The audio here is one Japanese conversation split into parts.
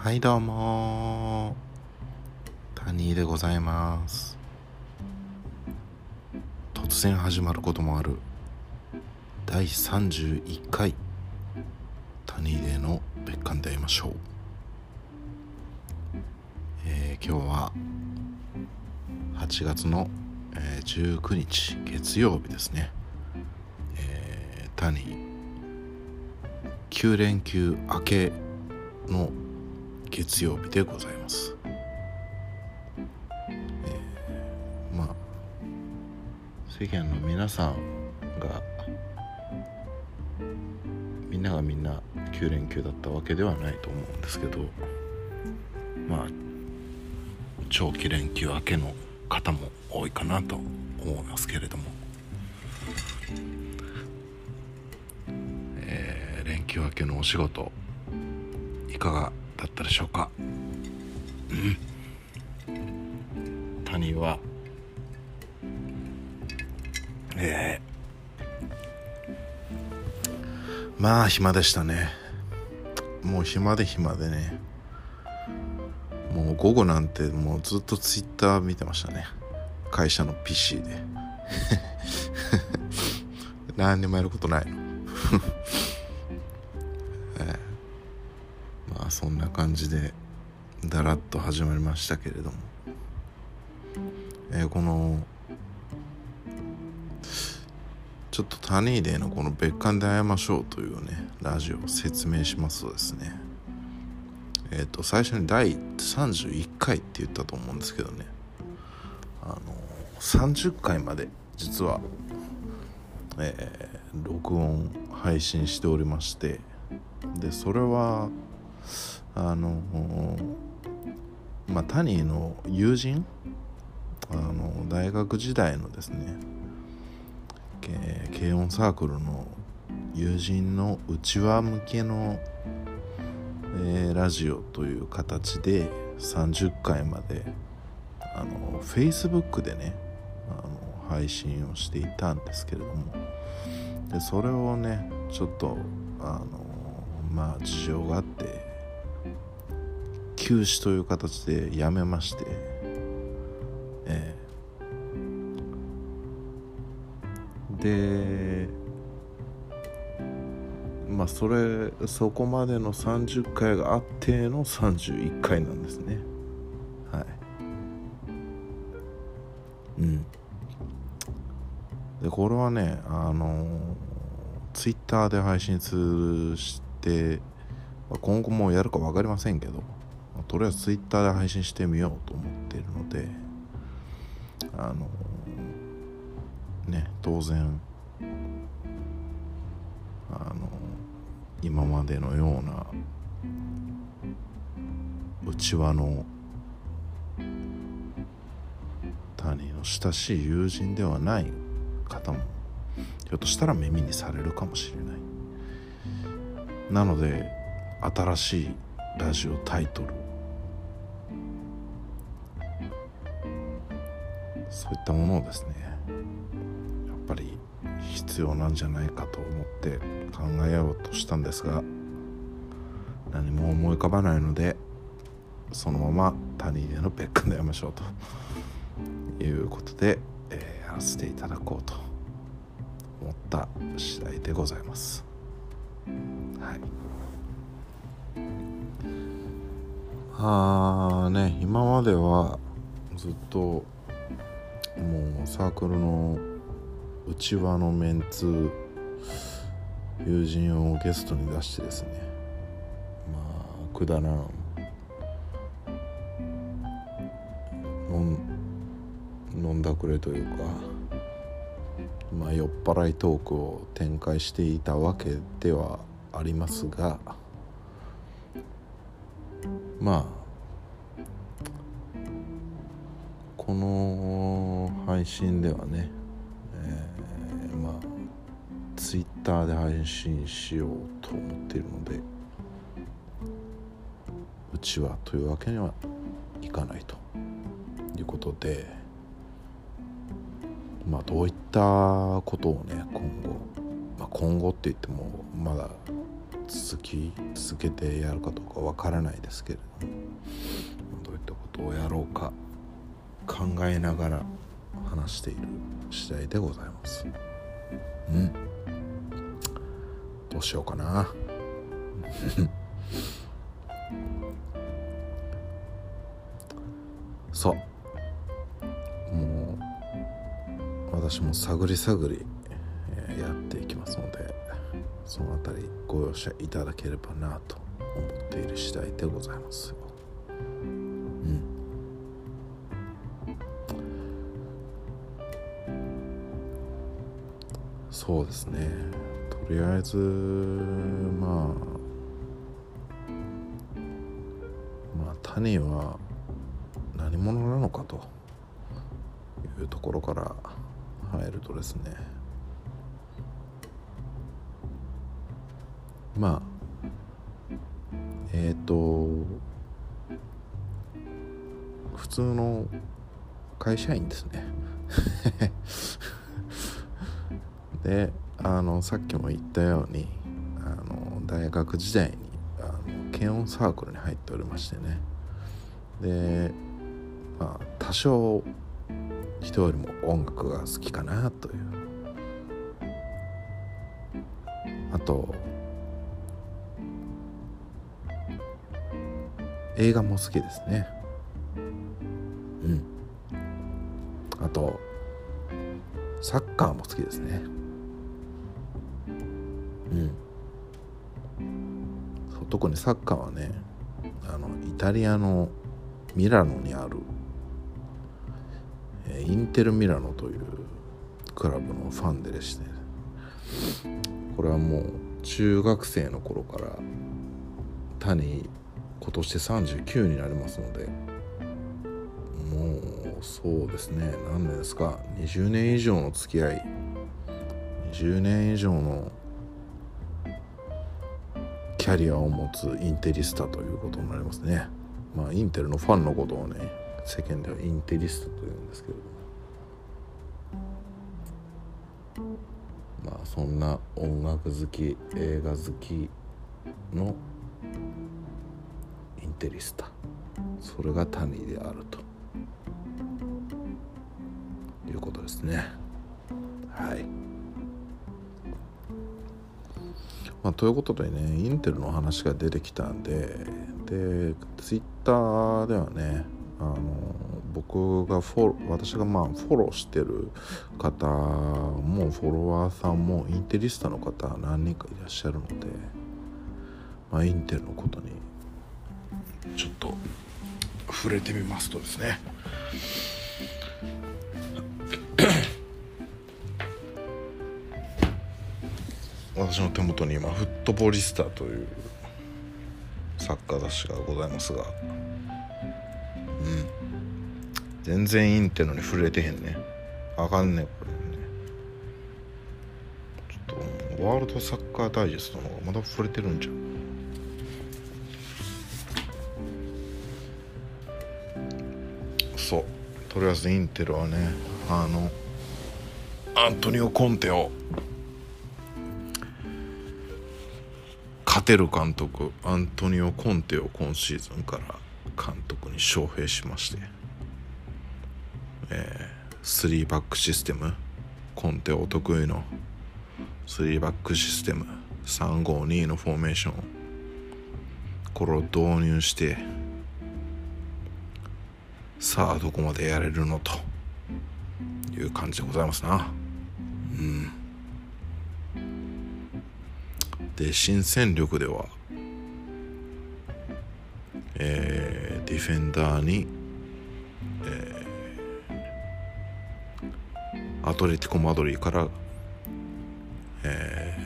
はいどうも。谷でございます。突然始まることもある。第31回。谷での別館で会いましょう、えー、今日は8月の、えー、19日月曜日ですね、えー、谷9連休明けの月曜日でございます、えー、まあ世間の皆さんがみんながみんな9連休だったわけではないと思うんですけどまあ長期連休明けの方も多いかなと思いますけれども、えー、連休明けのお仕事いかがだったでしょうか？うん。谷は。えー、まあ暇でしたね。もう暇で暇でね。もう午後なんてもうずっとツイッター見てましたね。会社の PC で。何にもやることないの。感じでだらっと始まりましたけれども、えー、このちょっとタニーデーのこの別館で会いましょうというねラジオを説明しますとですね。えっ、ー、と最初に第31回って言ったと思うんですけどね。あの30回まで実は、えー、録音配信しておりまして。でそれはあのまあ谷の友人あの大学時代のですね軽音サークルの友人の内輪向けの、えー、ラジオという形で30回まであの Facebook でねあの配信をしていたんですけれどもでそれをねちょっとあのまあ事情があって休止という形でやめまして、えー、でまあそれそこまでの30回があっての31回なんですね。はい。うん。でこれはねあのツイッターで配信して今後もやるか分かりませんけど。とりあえずツイッターで配信してみようと思っているのであのね当然あの今までのようなうちわの谷の親しい友人ではない方もひょっとしたら耳にされるかもしれない。なので新しいラジオタイトルそういったものをですねやっぱり必要なんじゃないかと思って考えようとしたんですが何も思い浮かばないのでそのまま他人への別館でやめましょうということで、えー、やらせていただこうと思った次第でございます。はいあーね今まではずっともうサークルの内輪のメンツ友人をゲストに出してですねまあくだらん飲んだくれというかまあ酔っ払いトークを展開していたわけではありますがまあこの配信ではね、えー、まあツイッターで配信しようと思っているのでうちはというわけにはいかないということでまあどういったことをね今後、まあ、今後って言ってもまだ続き続けてやるかどうかわからないですけれどもどういったことをやろうか考えながら話している次第でございます。うん。どうしようかな。そう。もう私も探り探り、やっていきますのでその辺りご容赦いただければなと思っている次第でございますそうですね。とりあえずまあまあ谷は何者なのかというところから入るとですね。まあえっ、ー、と普通の会社員ですね。であのさっきも言ったようにあの大学時代にあの検温サークルに入っておりましてね。でまあ多少人よりも音楽が好きかなという。あと映画も好きですね。うん。あとサッカーも好きですね。特にサッカーはねあのイタリアのミラノにあるインテルミラノというクラブのファンででしてこれはもう中学生の頃から谷今年で39になりますのでもうそうですね何年ですか20年以上の付き合い20年以上のキャリアを持つインテリスタということになりますね。まあインテルのファンのことをね世間ではインテリストというんですけれども。まあそんな音楽好き映画好きのインテリスタ。それが谷であると。いうことですね。はい。まあ、ということでねインテルの話が出てきたんででツイッターではねあの僕がフォロー私がまあフォローしてる方もフォロワーさんもインテリスタの方何人かいらっしゃるので、まあ、インテルのことにちょっと触れてみますとですね。私の手元に今フットボリスタというサッカー雑誌がございますがうん。全然いいんってのに触れてへんね。あかんねこれね。ちょっとワールドサッカーダイジェストの方がまだ触れてるんじゃんそう。とりあえずインテルはねあのアントニオ・コンテを勝てる監督アントニオ・コンテを今シーズンから監督に招聘しまして、えー、3バックシステムコンテお得意の3バックシステム352のフォーメーションこれを導入してさあどこまでやれるのという感じでございますな。うん。で新戦力ではえー、ディフェンダーに、えー、アトレティコ・マドリーから、え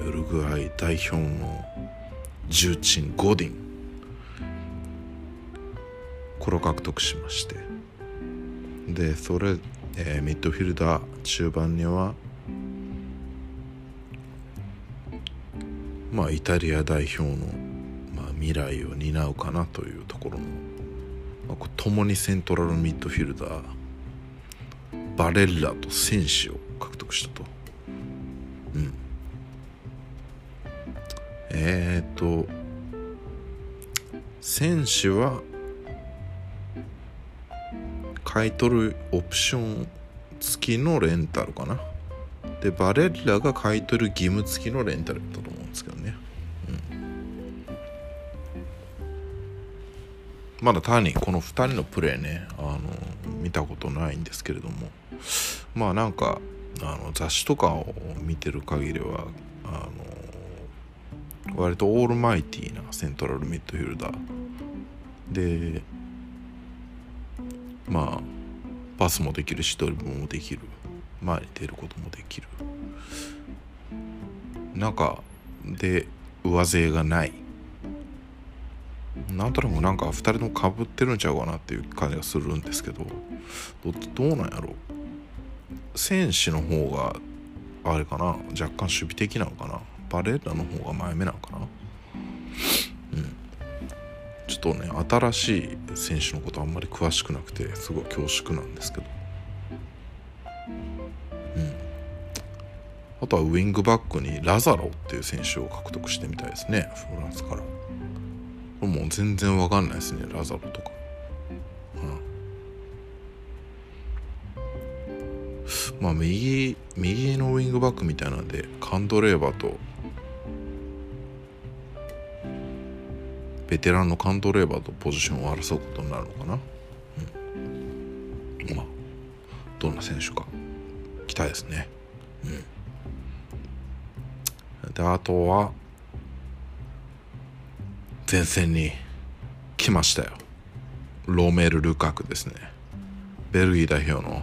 ー、ウルグアイ代表の重鎮ゴディンこれを獲得しましてでそれ、えー、ミッドフィルダー中盤にはまあイタリア代表の、まあ、未来を担うかなというところの、まあ、共にセントラルミッドフィルダーバレッラと選手を獲得したと。うん。えっ、と選手は買い取るオプション付きのレンタルかな。でバレッラが買い取る義務付きのレンタルだったと。まだ単にこの2人のプレーねあの見たことないんですけれども。まあなんかあの雑誌とかを見てる限りはあの割とオールマイティーなセントラルミッドフィルダー。でまあパスもできるしドリブルもできる。前に出ることもできる。中で上背がない。なんとなくなんか2人ともかぶってるんちゃうかなっていう感じがするんですけどどどうなんやろ選手の方があれかな。若干守備的なのかな。バレーラの方が前目なのかな。うん。ちょっとね新しい選手のことあんまり詳しくなくてすごい恐縮なんですけど。うん。あとはウィングバックにラザロっていう選手を獲得してみたいですね。フランスから。もう全然わかんないですねラザロとか。うん。まあ右右のウィングバックみたいなんでカンドレーバとベテランのカンドレーバーとポジションを争うことになるのかな、うん、まあどんな選手か期待ですね。うん。であとは前線に来ましたよ。ロメル・ルカクですね。ベルギー代表の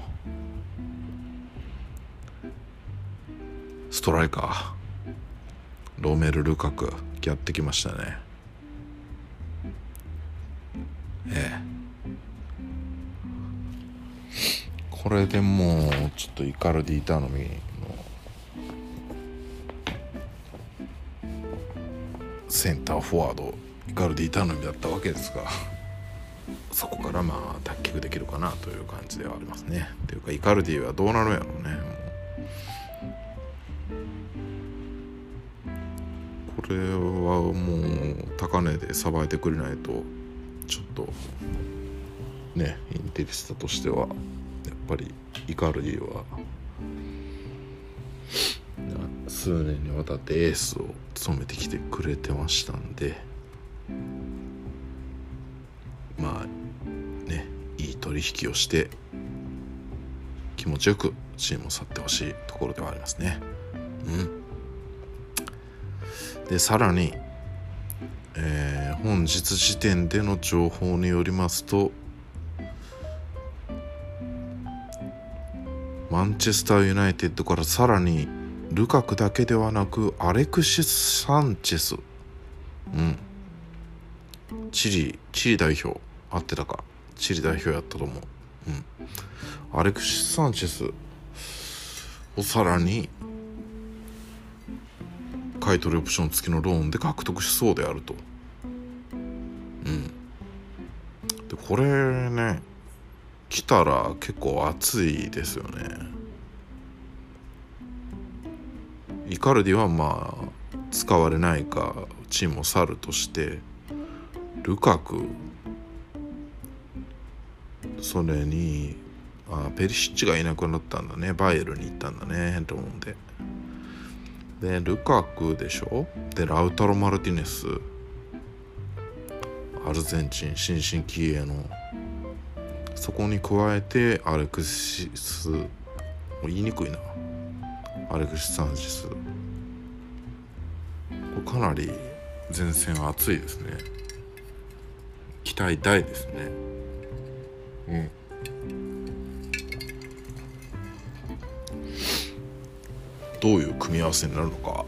ストライカー。ロメル・ルカクやってきましたね。ええ。これでもうちょっとイカルディ頼みのセンターフォワードイカルディ頼みだったわけですがそこからまあ脱却できるかなという感じではありますね。っていうかイカルディはどうなるんやろうね。これはもう高値でさばいてくれないとちょっとねインテリスタとしてはやっぱりイカルディは数年にわたってエースを務めてきてくれてましたんでまあねいい取引をして気持ちよくチームを去ってほしいところではありますね。うん、でさらにえー、本日時点での情報によりますとマンチェスター・ユナイテッドからさらにルカクだけではなくアレクシス・サンチェス。うん。チリチリ代表合ってたか。チリ代表やったと思う。うん。アレクシス・サンチェスをさらに買い取りオプション付きのローンで獲得しそうであると。うん。でこれね来たら結構熱いですよね。イカルディはまあ使われないかチームを去るとしてルカクそれにあペリシッチがいなくなったんだね。バイエルに行ったんだね。と思うんで。でルカクでしょ？でラウタロ・マルティネス。アルゼンチン新進気鋭の。そこに加えてアレクシスもう言いにくいな。アレクシス・サンチス。これかなり前線熱いですね。期待大ですね。うん。どういう組み合わせになるのか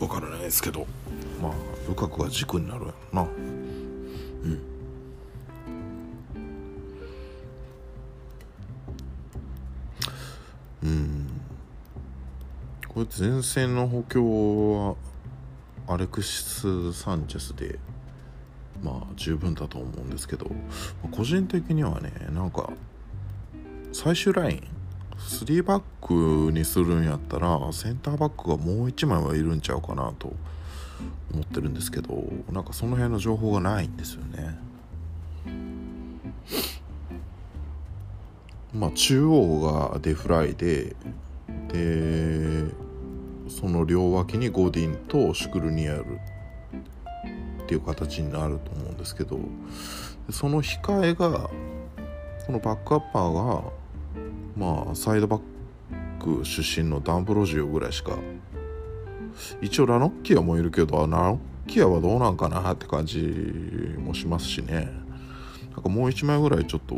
わからないですけど。まあルカクが軸になるやろな。うん。うん。これ前線の補強はアレクシス・サンチェスでまあ十分だと思うんですけど個人的にはねなんか最終ライン3バックにするんやったらセンターバックがもう1枚はいるんちゃうかなと思ってるんですけどなんかその辺の情報がないんですよね。まあ中央がデフライででその両脇にゴディンとシュクルニアル。っていう形になると思うんですけどその控えがこのバックアッパーがまあサイドバック出身のダンブロジオぐらいしか一応ラノッキアもいるけどラノッキアはどうなんかなって感じもしますしねなんかもう1枚ぐらいちょっと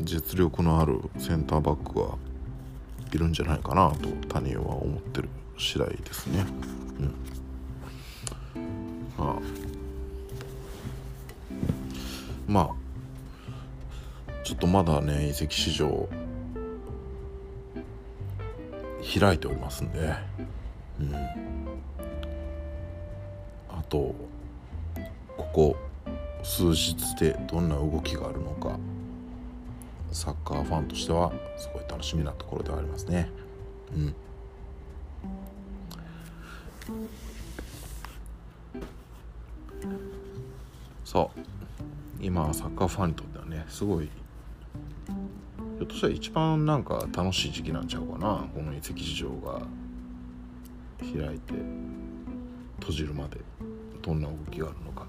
実力のあるセンターバックがいるんじゃないかなと他人は思ってる次第ですね。うん、まあまあちょっとまだね移籍市場開いておりますんで、うん、あとここ数日でどんな動きがあるのかサッカーファンとしてはすごい楽しみなところではありますね。うん。そう今サッカーファンにとってはねすごいひょっとしたら一番なんか楽しい時期なんちゃうかな。この移籍市場が開いて閉じるまでどんな動きがあるのか。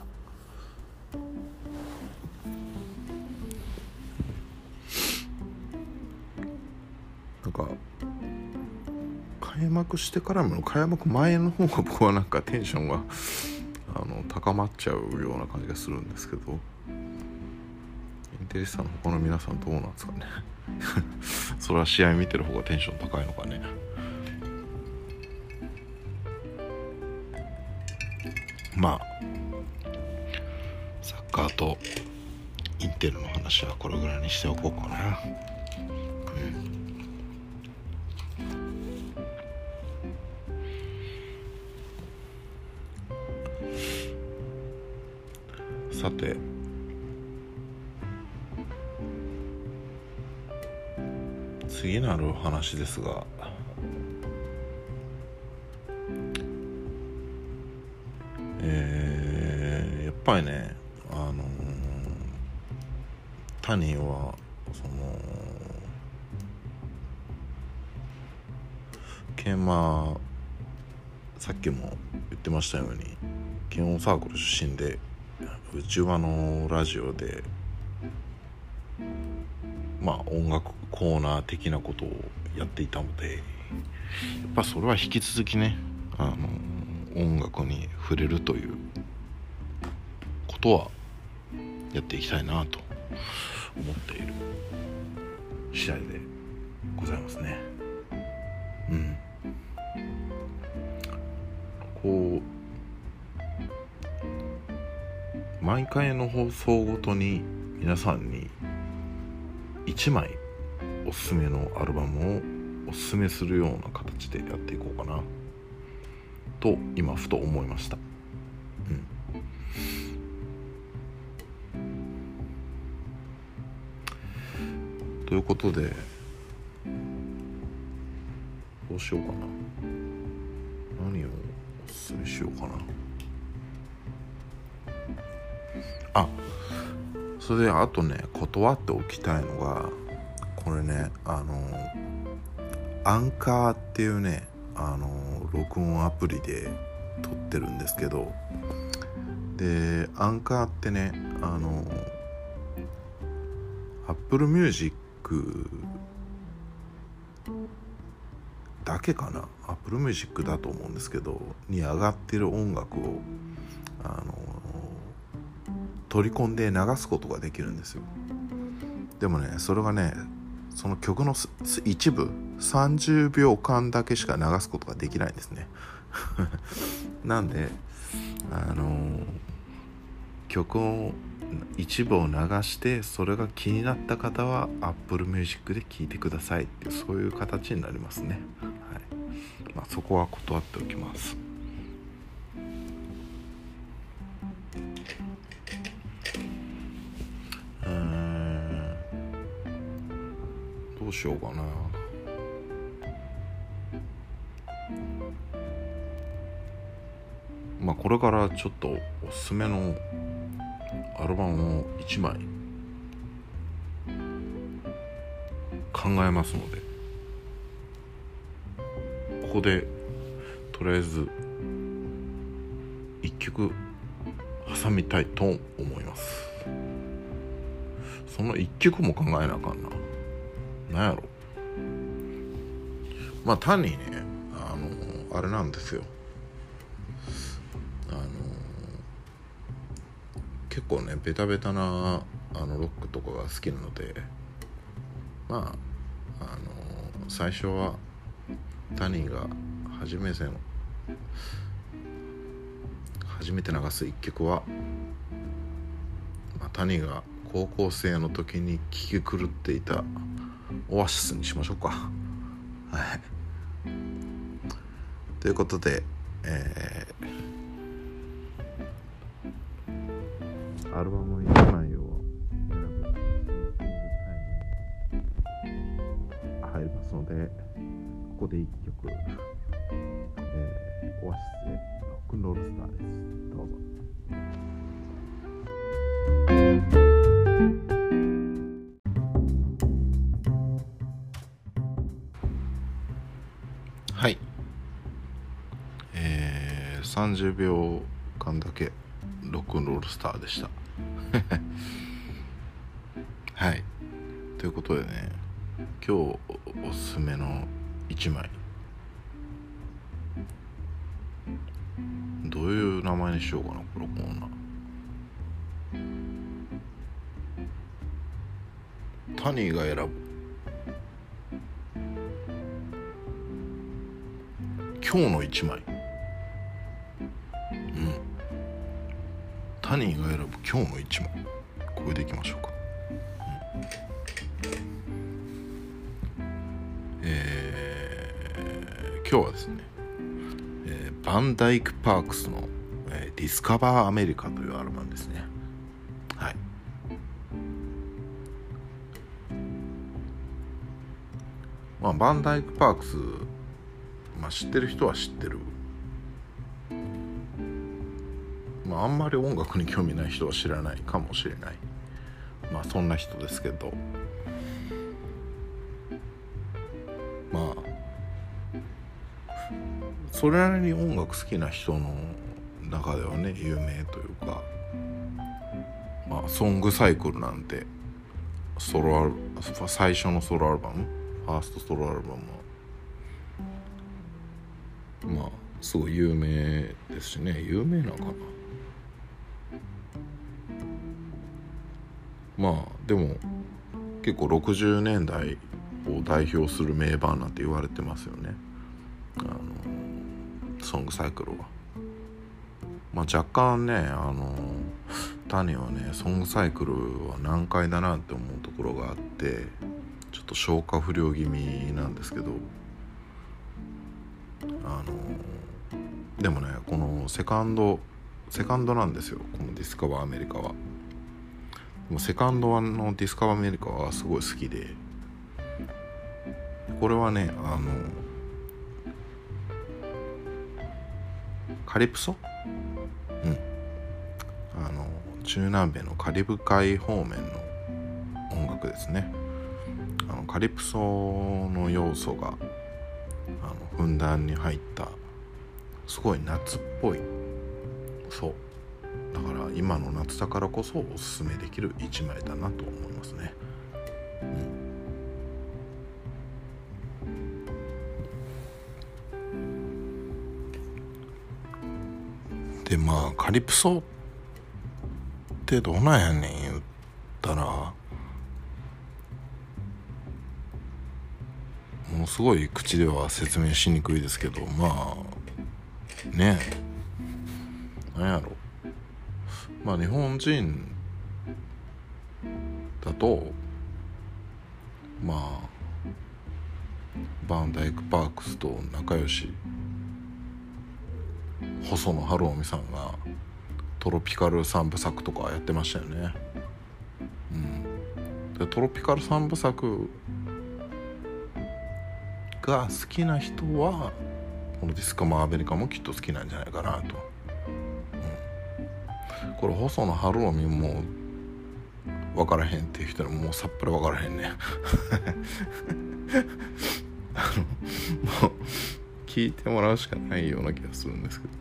なんか開幕してからも開幕前の方が僕はなんかテンションがあの高まっちゃうような感じがするんですけど。テリスタの他の皆さんどうなんですかね。それは試合見てる方がテンション高いのかね。まあサッカーとインテルの話はこれぐらいにしておこうかな。うん。さて次なる話ですが。えー、やっぱりねあのー、他人はその研磨さっきも言ってましたように検温サークル出身でうちわのラジオでまあ音楽コーナー的なことをやっていたのでやっぱそれは引き続きねあの音楽に触れるということはやっていきたいなと思っている次第でございますね。うん。こう毎回の放送ごとに皆さんに1枚おすすめのアルバムをおすすめするような形でやっていこうかな。と今ふと思いました。うん。ということでどうしようかな。何をおすすめしようかな。あそれであとね断っておきたいのがこれねあのアンカーっていうねあの録音アプリで撮ってるんですけどでアンカーってねあの Apple Music だけかな？Apple Music だと思うんですけどに上がってる音楽をあの取り込んで流すことができるんですよ。でもねそれがねその曲の一部30秒間だけしか流すことができないんですね。なんであのー、曲を一部を流してそれが気になった方は Apple Music で聴いてくださいっていうそういう形になりますね、はい。まあ、そこは断っておきます。どうしようかな。まあこれからちょっとおすすめのアルバムを1枚考えますので。ここでとりあえず1曲挟みたいと思います。その1曲も考えなあかんな。なんやろ。まあ単にねあのあれなんですよ。あの結構ねベタベタなあのロックとかが好きなのでまああの最初はタニーが初めての初めて流す一曲は、まあ、タニーが高校生の時に聴き狂っていたオアシスにしましょうか。はい。ということでえー、アルバム1枚を選ぶ入りますのでここで1曲、30秒間だけロックンロールスターでした。はい。ということでね今日おすすめの1枚。どういう名前にしようかなこのコーナー。タニーが選ぶ。今日の1枚。タニーが選ぶ？今日の1枚。これでいきましょうか、うん、えー、今日はですね、えー、バンダイク・パークスの、えー「ディスカバー・アメリカ」というアルバムですね。はい。まあバンダイク・パークスまあ知ってる人は知ってるまああんまり音楽に興味ない人は知らないかもしれない。まあそんな人ですけど。まあそれなりに音楽好きな人の中ではね有名というかまあソングサイクルなんてソロアル最初のソロアルバムファーストソロアルバムはまあすごい有名ですしね。有名なのかな？でも結構60年代を代表する名盤なんて言われてますよねあのソングサイクルは。まあ、若干ねあの谷はねソングサイクルは難解だなって思うところがあってちょっと消化不良気味なんですけどあのでもねこのセカンドセカンドなんですよこのディスカバーアメリカは。もうセカンドワンのディスカバーアメリカはすごい好きで。これはねあのカリプソ？うん。あの中南米のカリブ海方面の音楽ですね。あのカリプソの要素があのふんだんに入ったすごい夏っぽい。そう。から今の夏だからこそおすすめできる一枚だなと思いますね。うん、でまあカリプソってどうなんやねん言ったらものすごい口では説明しにくいですけどまあねえまあ日本人だとまあバンダイク・パークスと仲良し細野晴臣さんがトロピカル三部作とかやってましたよね。うん、でトロピカル三部作が好きな人はこのディスカマーアメリカもきっと好きなんじゃないかなとこれ細野晴臣も分からへんっていう人にもうさっぱり分からへんね あのもう聞いてもらうしかないような気がするんですけど。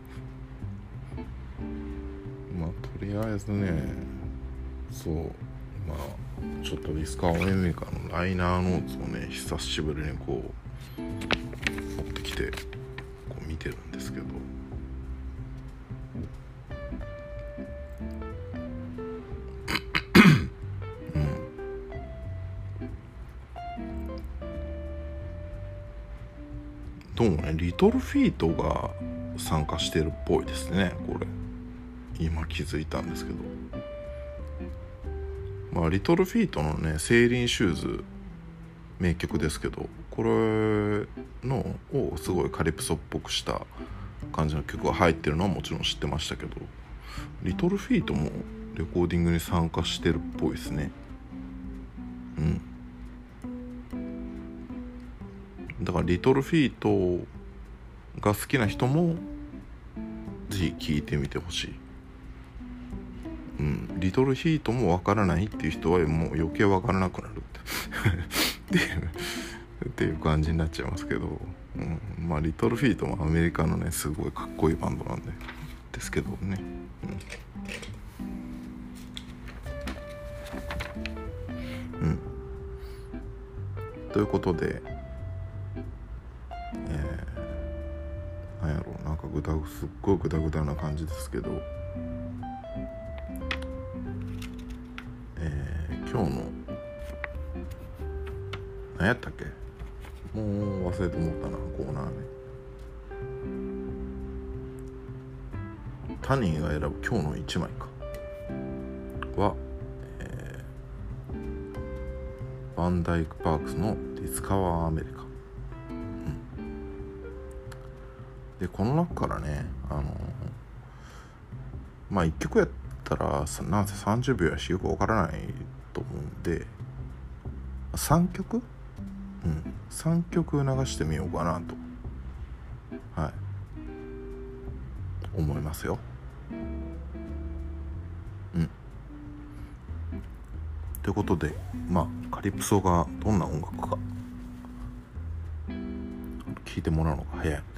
まあとりあえずねそうまあちょっとディスカーオメーカーのライナーノーツをね久しぶりにこう持ってきて。リトルフィートが参加してるっぽいですね。これ。今気づいたんですけど。まあリトルフィートのね「セーリンシューズ」名曲ですけどこれのをすごいカリプソっぽくした感じの曲が入ってるのはもちろん知ってましたけどリトルフィートもレコーディングに参加してるっぽいですね。うん。だからリトルフィートが好きな人もぜひ聴いてみてほしい。うん。リトルフィートもわからないっていう人はもう余計わからなくなるって。いうっていう感じになっちゃいますけど、うん、まあリトルフィートもアメリカのねすごいかっこいいバンドなんでですけどね、うん、うん、ということでんかぐだすっごいグダグダな感じですけど。えー、今日の何やったっけ？もう忘れて思ったなコーナーね。タニーが選ぶ今日の1枚か。は、えー、バンダイク・パークスの「ディスカワー・アメリカ」でこの中からねあのまあ1曲やったらなんせ30秒やしよくわからないと思うんで3曲？うん。3曲流してみようかなと。はい。思いますよ。うん。ということでまあカリプソがどんな音楽か。聞いてもらうのが早い。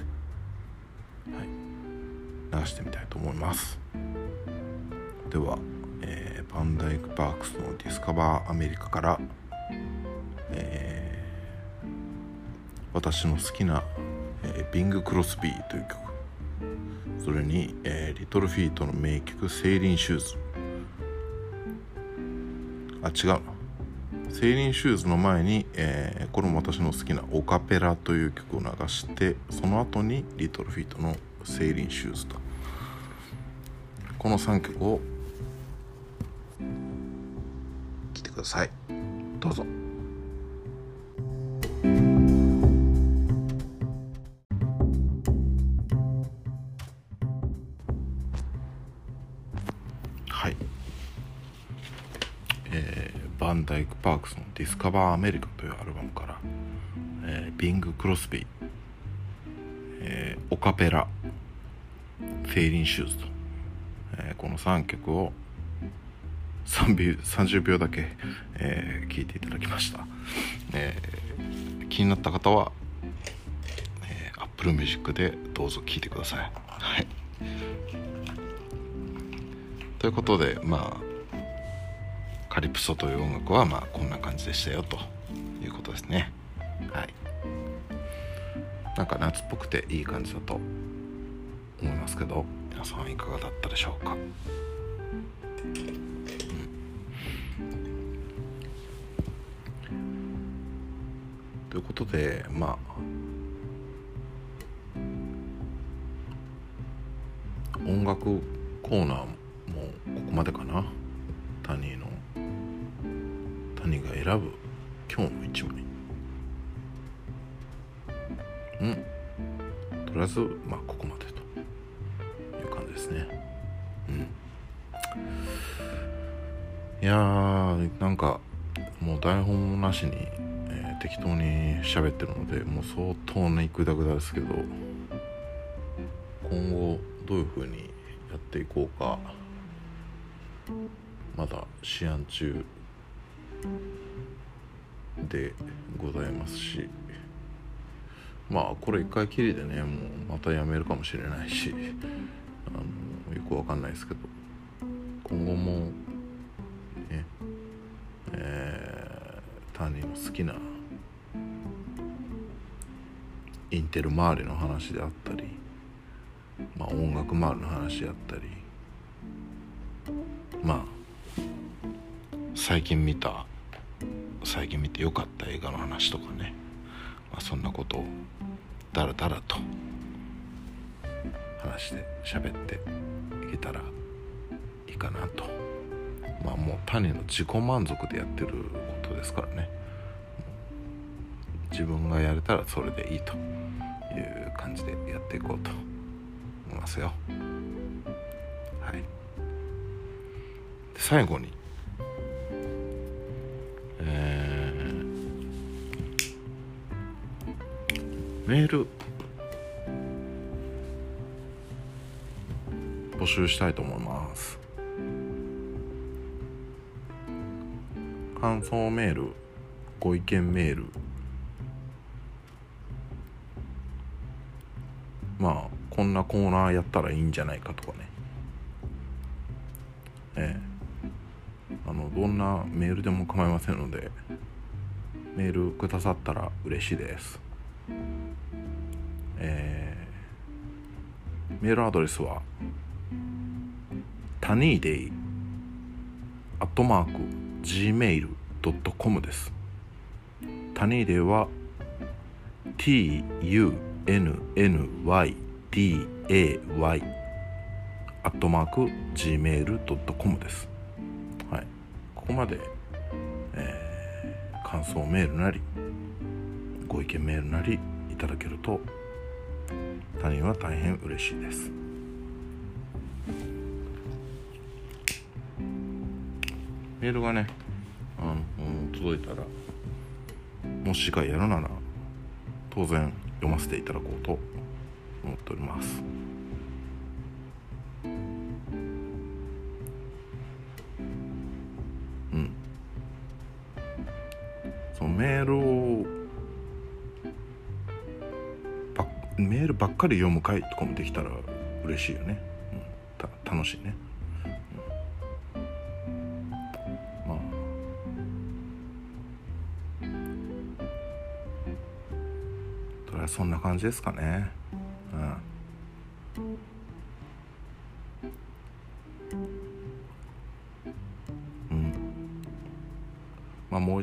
してみたいと思います。では、えー、バンダイク・パークスの「ディスカバー・アメリカ」から、えー、私の好きな、えー、ビング・クロスビーという曲。それに、えー、リトルフィートの名曲「セーリン・シューズ」あ違う。なセーリンシューズの前に、えー、これも私の好きな「オカペラ」という曲を流してその後にリトルフィートの「セーリンシューズと。この3曲を。聴いてください。どうぞ。はい。えー、バンダイク・パークスの「ディスカバー・アメリカ」というアルバムから、えー、ビング・クロスビー、えー、オカペラセーリンシューズと、ー、この3曲を3秒30秒だけ、えー、聞いていただきました、えー、気になった方は、えー、Apple Music でどうぞ聴いてください、はい、ということでまあカリプソという音楽はまあこんな感じでしたよということですね。はい。なんか夏っぽくていい感じだと思いますけど。皆さんいかがだったでしょうか、うん、ということでまあ。音楽コーナーってるのでもう相当ねグダグダですけど今後どういう風にやっていこうかまだ試案中でございますしまあこれ一回きりでねもうまたやめるかもしれないしあのよくわかんないですけど今後もねえー、他人の好きなインテル周りの話であったり、まあ、音楽周りの話であったりまあ最近見た最近見てよかった映画の話とかね、まあ、そんなことをだらだらと話して喋っていけたらいいかなと。まあもう他人の自己満足でやってることですからね。自分がやれたらそれでいいという感じでやっていこうと思いますよ。はい。最後にえー、メール募集したいと思います。感想メールご意見メールんなコーナーやったらいいんじゃないかとかね。ええ。あのどんなメールでも構いませんのでメールくださったら嬉しいです。えー、メールアドレスはタニーデイアットマーク gmail.com です。タニーデイは t u n n y day アットマーク gmail.com です。はい。ここまで、えー、感想メールなりご意見メールなりいただけると他人は大変嬉しいです。メールがねあの届いたらもしやるなら当然読ませていただこうと思っております。うん。そのメールをメールばっかり読む回とかもできたら嬉しいよね、うん、た楽しいね。うん、まあ。それはそんな感じですかね。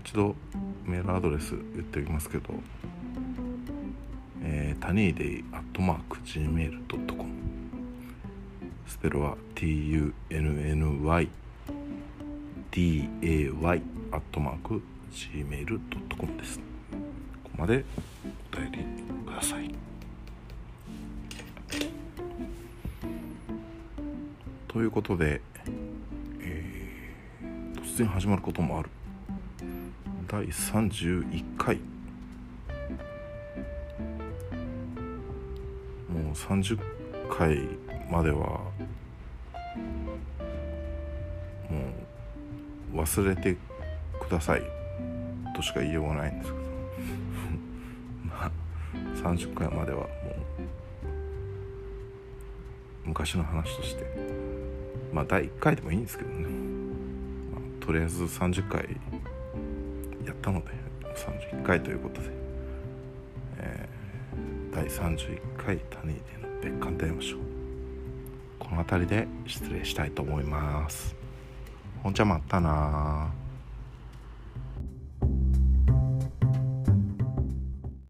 一度メールアドレス言っておきますけどえー、タニーデイアットマーク Gmail.com スペルは TUNNY DAY アットマーク Gmail.com です。ここまでお便りください。ということで、えー、突然始まることもある。第31回。もう30回まではもう忘れてください。としか言いようがないんですけど。30回まではもう昔の話として。まあ第1回でもいいんですけどね、まあ、とりあえず30回ったので31回ということで、えー、第31回谷での別館で会いましょう。この辺りで失礼したいと思います。ほんじゃまったな